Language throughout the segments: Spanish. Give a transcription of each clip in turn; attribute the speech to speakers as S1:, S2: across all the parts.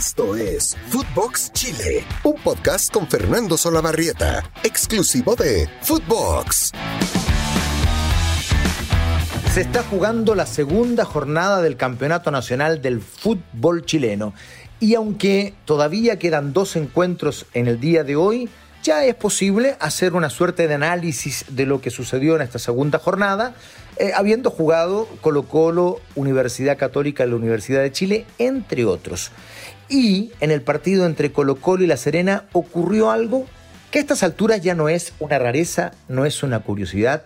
S1: Esto es Footbox Chile, un podcast con Fernando Solabarrieta, exclusivo de Footbox.
S2: Se está jugando la segunda jornada del Campeonato Nacional del Fútbol Chileno. Y aunque todavía quedan dos encuentros en el día de hoy, ya es posible hacer una suerte de análisis de lo que sucedió en esta segunda jornada, eh, habiendo jugado Colo Colo, Universidad Católica y la Universidad de Chile, entre otros. Y en el partido entre Colo Colo y La Serena ocurrió algo que a estas alturas ya no es una rareza, no es una curiosidad,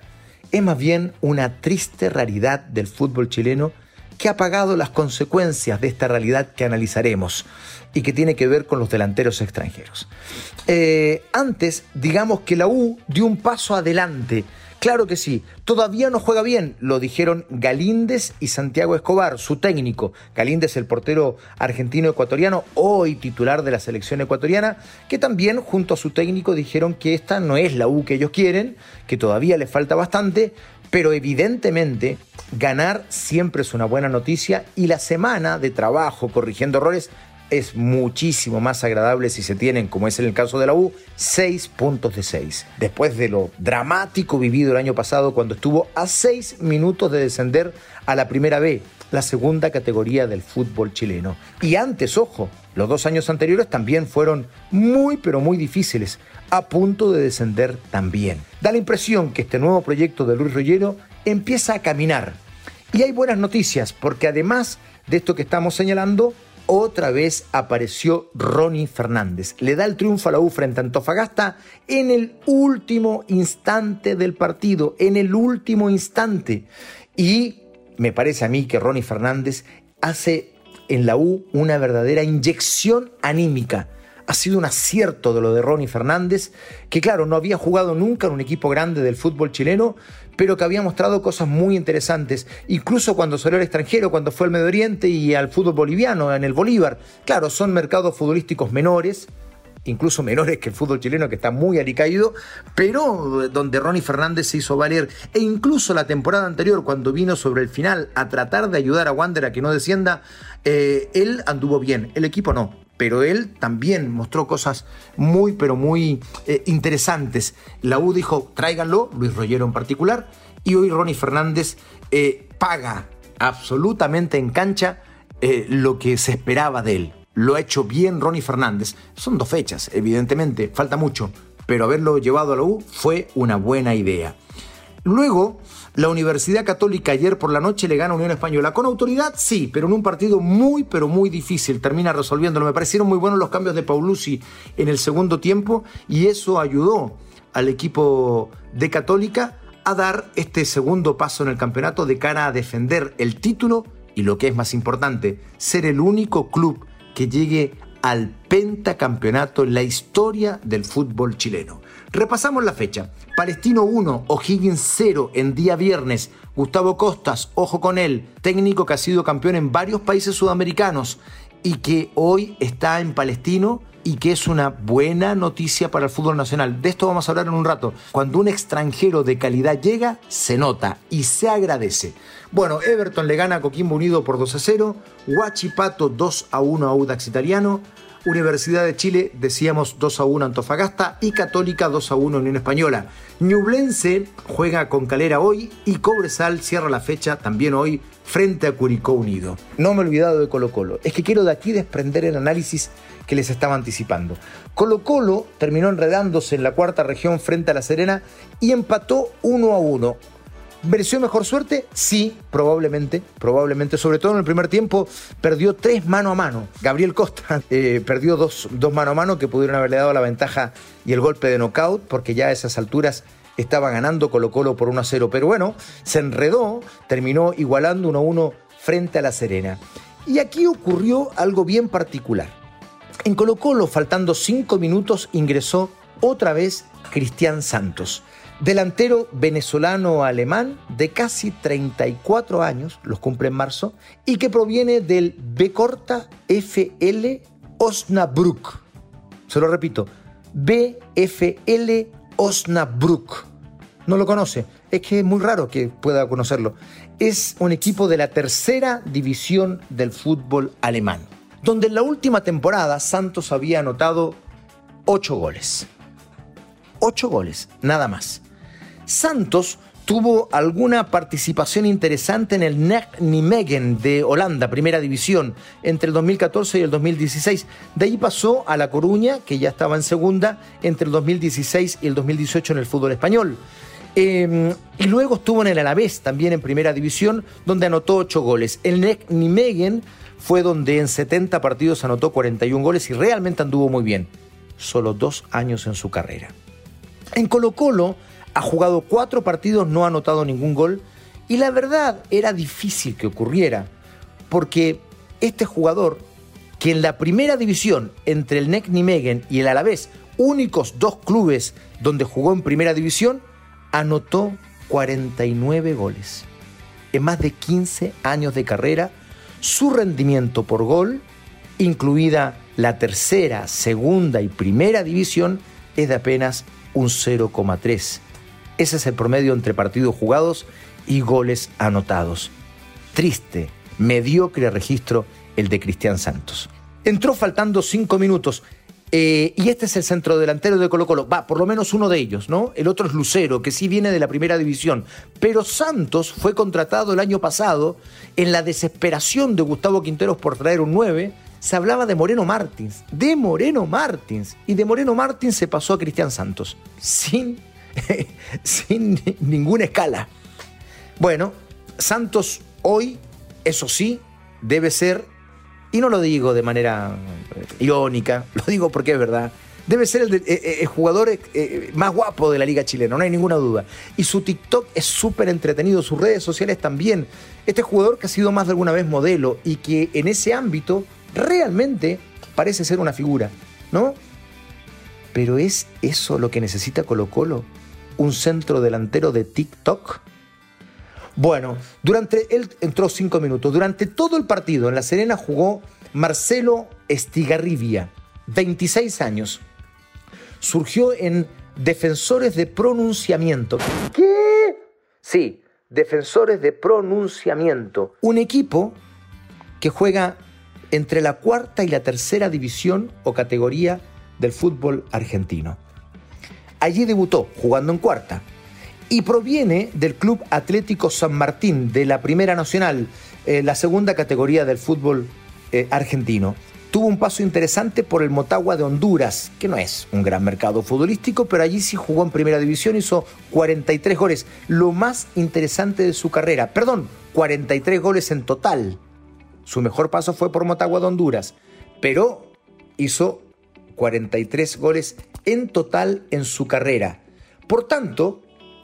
S2: es más bien una triste raridad del fútbol chileno que ha pagado las consecuencias de esta realidad que analizaremos y que tiene que ver con los delanteros extranjeros. Eh, antes, digamos que la U dio un paso adelante. Claro que sí, todavía no juega bien, lo dijeron Galíndez y Santiago Escobar, su técnico. Galíndez, el portero argentino-ecuatoriano, hoy titular de la selección ecuatoriana, que también junto a su técnico dijeron que esta no es la U que ellos quieren, que todavía le falta bastante, pero evidentemente ganar siempre es una buena noticia y la semana de trabajo corrigiendo errores es muchísimo más agradable si se tienen, como es en el caso de la U, seis puntos de seis. Después de lo dramático vivido el año pasado cuando estuvo a seis minutos de descender a la primera B, la segunda categoría del fútbol chileno. Y antes, ojo, los dos años anteriores también fueron muy pero muy difíciles, a punto de descender también. Da la impresión que este nuevo proyecto de Luis Rollero empieza a caminar. Y hay buenas noticias, porque además de esto que estamos señalando, otra vez apareció Ronnie Fernández. Le da el triunfo a la U frente a Antofagasta en el último instante del partido, en el último instante. Y me parece a mí que Ronnie Fernández hace en la U una verdadera inyección anímica. Ha sido un acierto de lo de Ronnie Fernández, que claro, no había jugado nunca en un equipo grande del fútbol chileno, pero que había mostrado cosas muy interesantes, incluso cuando salió al extranjero, cuando fue al Medio Oriente y al fútbol boliviano, en el Bolívar. Claro, son mercados futbolísticos menores, incluso menores que el fútbol chileno, que está muy alicaído, pero donde Ronnie Fernández se hizo valer, e incluso la temporada anterior, cuando vino sobre el final a tratar de ayudar a Wander a que no descienda, eh, él anduvo bien, el equipo no pero él también mostró cosas muy, pero muy eh, interesantes. La U dijo, tráiganlo, Luis Rollero en particular, y hoy Ronnie Fernández eh, paga absolutamente en cancha eh, lo que se esperaba de él. Lo ha hecho bien Ronnie Fernández. Son dos fechas, evidentemente, falta mucho, pero haberlo llevado a la U fue una buena idea. Luego, la Universidad Católica ayer por la noche le gana a Unión Española. Con autoridad, sí, pero en un partido muy, pero muy difícil. Termina resolviéndolo. Me parecieron muy buenos los cambios de Paulucci en el segundo tiempo y eso ayudó al equipo de Católica a dar este segundo paso en el campeonato de cara a defender el título y lo que es más importante, ser el único club que llegue al pentacampeonato en la historia del fútbol chileno. Repasamos la fecha. Palestino 1, O'Higgins 0 en día viernes. Gustavo Costas, ojo con él, técnico que ha sido campeón en varios países sudamericanos y que hoy está en Palestino y que es una buena noticia para el fútbol nacional. De esto vamos a hablar en un rato. Cuando un extranjero de calidad llega, se nota y se agradece. Bueno, Everton le gana a Coquimbo Unido por 2 a 0, Huachipato 2 a 1 a Audax Italiano, Universidad de Chile, decíamos 2 a 1 Antofagasta y Católica 2 a 1 Unión Española. Ñublense juega con Calera hoy y Cobresal cierra la fecha también hoy frente a Curicó Unido. No me he olvidado de Colo Colo, es que quiero de aquí desprender el análisis que les estaba anticipando. Colo Colo terminó enredándose en la cuarta región frente a La Serena y empató 1 a 1. ¿Mereció mejor suerte? Sí, probablemente, probablemente. Sobre todo en el primer tiempo perdió tres mano a mano. Gabriel Costa eh, perdió dos, dos mano a mano que pudieron haberle dado la ventaja y el golpe de knockout, porque ya a esas alturas estaba ganando Colo Colo por 1 a 0. Pero bueno, se enredó, terminó igualando 1 a 1 frente a La Serena. Y aquí ocurrió algo bien particular. En Colo Colo, faltando cinco minutos, ingresó otra vez Cristian Santos delantero venezolano-alemán de casi 34 años, los cumple en marzo, y que proviene del B corta FL Osnabrück. Se lo repito, BFL Osnabrück. No lo conoce, es que es muy raro que pueda conocerlo. Es un equipo de la tercera división del fútbol alemán. donde en la última temporada Santos había anotado 8 goles. 8 goles, nada más. Santos tuvo alguna participación interesante en el NEC Nijmegen de Holanda, primera división, entre el 2014 y el 2016. De ahí pasó a La Coruña, que ya estaba en segunda, entre el 2016 y el 2018 en el fútbol español. Em, y luego estuvo en el Alavés, también en primera división, donde anotó 8 goles. El NEC Nijmegen fue donde en 70 partidos anotó 41 goles y realmente anduvo muy bien. Solo dos años en su carrera. En Colo Colo ha jugado cuatro partidos, no ha anotado ningún gol y la verdad era difícil que ocurriera porque este jugador que en la primera división entre el NEC Nijmegen y el Alavés, únicos dos clubes donde jugó en primera división, anotó 49 goles. En más de 15 años de carrera, su rendimiento por gol, incluida la tercera, segunda y primera división, es de apenas un 0,3. Ese es el promedio entre partidos jugados y goles anotados. Triste, mediocre registro el de Cristian Santos. Entró faltando cinco minutos. Eh, y este es el centro delantero de Colo Colo. Va, por lo menos uno de ellos, ¿no? El otro es Lucero, que sí viene de la primera división. Pero Santos fue contratado el año pasado en la desesperación de Gustavo Quinteros por traer un 9 se hablaba de Moreno Martins, de Moreno Martins, y de Moreno Martins se pasó a Cristian Santos, sin, sin ninguna escala. Bueno, Santos hoy, eso sí, debe ser, y no lo digo de manera eh, irónica, lo digo porque es verdad, debe ser el, eh, eh, jugador más guapo de la liga chilena, no hay ninguna duda. Y su TikTok es súper entretenido, sus redes sociales también. Este jugador que ha sido más de alguna vez modelo y que en ese ámbito realmente parece ser una figura, ¿no? Pero ¿es eso lo que necesita Colo Colo? ¿Un centro delantero de TikTok? Bueno, durante él entró cinco minutos. Durante todo el partido en La Serena jugó Marcelo Estigarribia, 26 años. Surgió en Defensores de Pronunciamiento. ¿Qué? Sí, Defensores de Pronunciamiento. Un equipo que juega entre la cuarta y la tercera división o categoría del fútbol argentino. Allí debutó jugando en cuarta y proviene del Club Atlético San Martín de la Primera Nacional, eh, la segunda categoría del fútbol eh, argentino. Tuvo un paso interesante por el Motagua de Honduras, que no es un gran mercado futbolístico, pero allí sí jugó en primera división, hizo 43 goles, lo más interesante de su carrera. Perdón, 43 goles en total. Su mejor paso fue por Motagua de Honduras, pero hizo 43 goles en total en su carrera. Por tanto,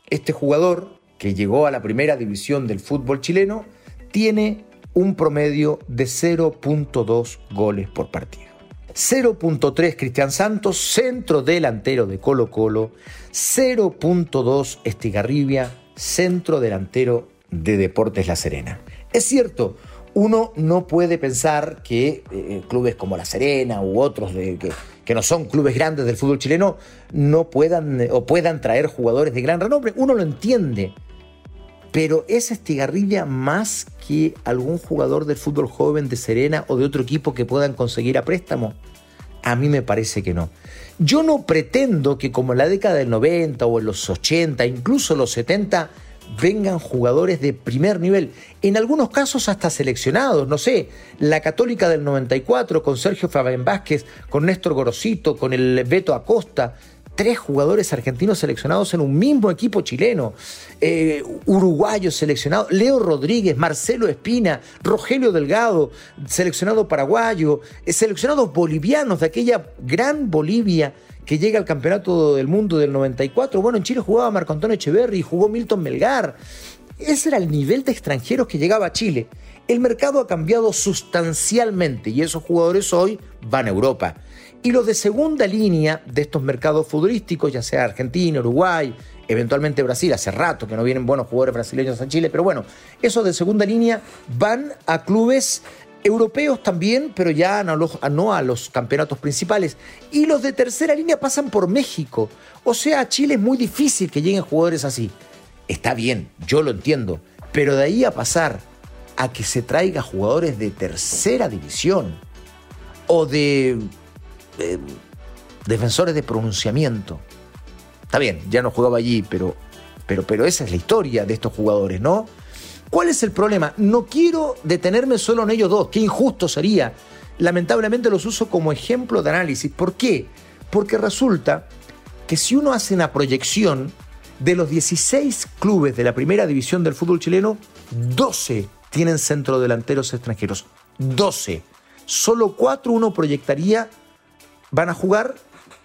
S2: este jugador que llegó a la primera división del fútbol chileno tiene un promedio de 0.2 goles por partido. 0.3 Cristian Santos, centro delantero de Colo Colo. 0.2 Estigarribia, centro delantero de Deportes La Serena. Es cierto, uno no puede pensar que eh, clubes como La Serena u otros de, que, que, no son clubes grandes del fútbol chileno no puedan o puedan traer jugadores de gran renombre. Uno lo entiende. Pero ¿es Estigarribia más que algún jugador del fútbol joven de Serena o de otro equipo que puedan conseguir a préstamo? A mí me parece que no. Yo no pretendo que como en la década del 90 o en los 80, incluso los 70, vengan jugadores de primer nivel, en algunos casos hasta seleccionados, no sé, la Católica del 94 con Sergio Fabián Vázquez, con Néstor Gorosito, con el Beto Acosta, tres jugadores argentinos seleccionados en un mismo equipo chileno, eh, uruguayos seleccionados, Leo Rodríguez, Marcelo Espina, Rogelio Delgado, seleccionado paraguayo, eh, seleccionados bolivianos de aquella gran Bolivia que llega al campeonato del mundo del 94. Bueno, en Chile jugaba Marco Antonio Echeverri, jugó Milton Melgar. Ese era el nivel de extranjeros que llegaba a Chile. El mercado ha cambiado sustancialmente y esos jugadores hoy van a Europa. Y los de segunda línea de estos mercados futbolísticos, ya sea Argentina, Uruguay, eventualmente Brasil, hace rato que no vienen buenos jugadores brasileños a Chile, pero bueno, esos de segunda línea van a clubes Europeos también, pero ya no a, los, campeonatos principales. Y los de tercera línea pasan por México. O sea, a Chile es muy difícil que lleguen jugadores así. Está bien, yo lo entiendo. Pero de ahí a pasar a que se traiga jugadores de tercera división, o de eh, defensores de pronunciamiento. Está bien, ya no jugaba allí, pero, pero esa es la historia de estos jugadores, ¿no? ¿Cuál es el problema? No quiero detenerme solo en ellos dos, qué injusto sería. Lamentablemente los uso como ejemplo de análisis. ¿Por qué? Porque resulta que si uno hace una proyección de los 16 clubes de la primera división del fútbol chileno, 12 tienen centrodelanteros extranjeros. 12. Solo 4 uno proyectaría van a jugar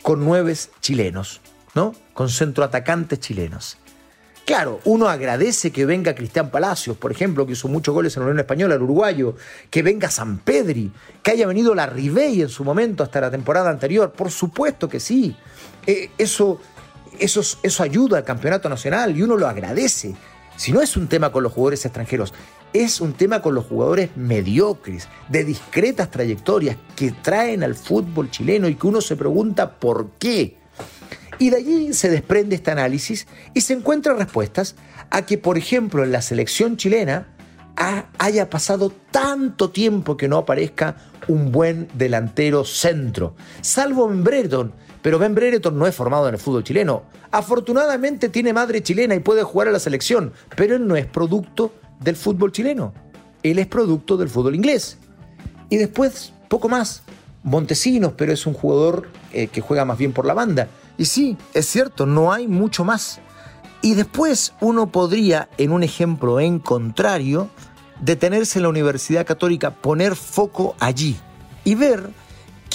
S2: con nueve chilenos, ¿no? Con centroatacantes chilenos. Claro, uno agradece que venga Cristian Palacios, por ejemplo, que hizo muchos goles en la Unión Española, el uruguayo, que venga San Pedri, que haya venido la Ribey en su momento hasta la temporada anterior. Por supuesto que sí. Eh, eso, eso, eso ayuda al campeonato nacional y uno lo agradece. Si no es un tema con los jugadores extranjeros, es un tema con los jugadores mediocres, de discretas trayectorias, que traen al fútbol chileno y que uno se pregunta por qué. Y de allí se desprende este análisis y se encuentran respuestas a que, por ejemplo, en la selección chilena haya pasado tanto tiempo que no aparezca un buen delantero centro, salvo Ben Brereton, pero Ben Brereton no es formado en el fútbol chileno. Afortunadamente tiene madre chilena y puede jugar a la selección, pero él no es producto del fútbol chileno, él es producto del fútbol inglés. Y después, poco más, Montesinos, pero es un jugador eh, que juega más bien por la banda. Y sí, es cierto, no hay mucho más. Y después uno podría, en un ejemplo en contrario, detenerse en la Universidad Católica, poner foco allí y ver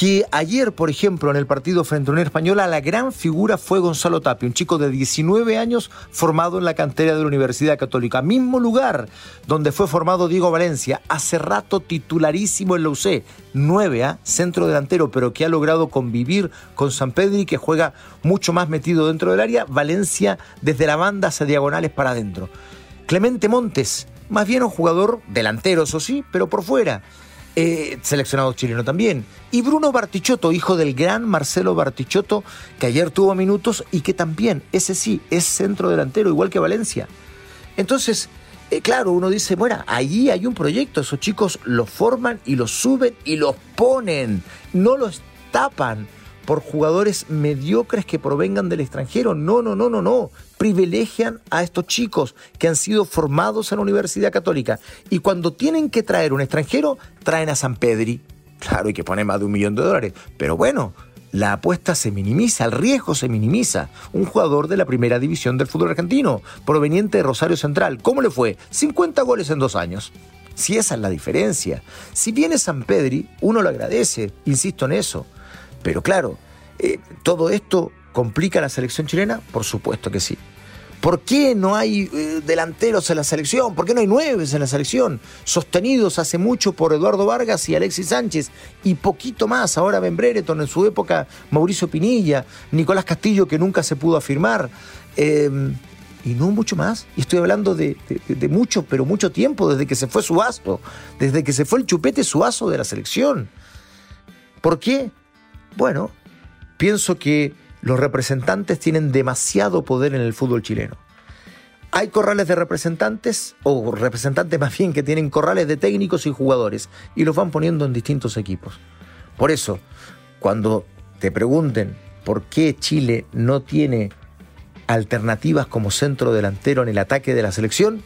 S2: que ayer, por ejemplo, en el partido frente a Unión Española, la gran figura fue Gonzalo Tapia, un chico de 19 años formado en la cantera de la Universidad Católica, mismo lugar donde fue formado Diego Valencia, hace rato titularísimo en la UC, 9 a centro delantero, pero que ha logrado convivir con San Pedri, que juega mucho más metido dentro del área, Valencia desde la banda hacia diagonales para adentro. Clemente Montes, más bien un jugador delantero, eso sí, pero por fuera. Eh, seleccionado chileno también. Y Bruno Bartichotto, hijo del gran Marcelo Bartichotto, que ayer tuvo minutos y que también, ese sí, es centro delantero, igual que Valencia. Entonces, eh, claro, uno dice, bueno, allí hay un proyecto, esos chicos los forman y los suben y los ponen, no los tapan por jugadores mediocres que provengan del extranjero. No, no, no, no, no. Privilegian a estos chicos que han sido formados en la Universidad Católica. Y cuando tienen que traer un extranjero, traen a San Pedri. Claro, hay que poner más de un millón de dólares. Pero bueno, la apuesta se minimiza, el riesgo se minimiza. Un jugador de la primera división del fútbol argentino, proveniente de Rosario Central. ¿Cómo le fue? 50 goles en dos años. Si esa es la diferencia. Si viene San Pedri, uno lo agradece, insisto en eso. Pero claro, eh, ¿todo esto complica la selección chilena? Por supuesto que sí. ¿Por qué no hay eh, delanteros en la selección? ¿Por qué no hay nueve en la selección? Sostenidos hace mucho por Eduardo Vargas y Alexis Sánchez y poquito más. Ahora Ben Brereton, en su época Mauricio Pinilla, Nicolás Castillo que nunca se pudo afirmar. Em, y no mucho más. Y estoy hablando de, mucho, pero mucho tiempo, desde que se fue Suazo, desde que se fue el chupete Suazo de la selección. ¿Por qué? Bueno, pienso que los representantes tienen demasiado poder en el fútbol chileno. Hay corrales de representantes, o representantes más bien que tienen corrales de técnicos y jugadores, y los van poniendo en distintos equipos. Por eso, cuando te pregunten por qué Chile no tiene alternativas como centro delantero en el ataque de la selección,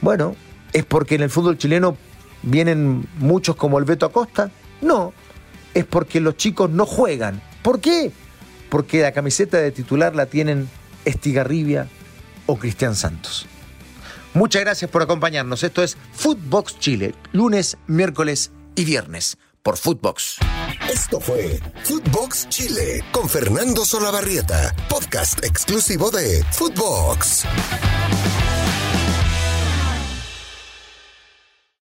S2: bueno, es porque en el fútbol chileno vienen muchos como el Beto Acosta. No, es porque los chicos no juegan. ¿Por qué? Porque la camiseta de titular la tienen Estigarribia o Cristian Santos. Muchas gracias por acompañarnos. Esto es Footbox Chile, lunes, miércoles y viernes por Footbox.
S1: Esto fue Footbox Chile con Fernando Solabarrieta, podcast exclusivo de Footbox.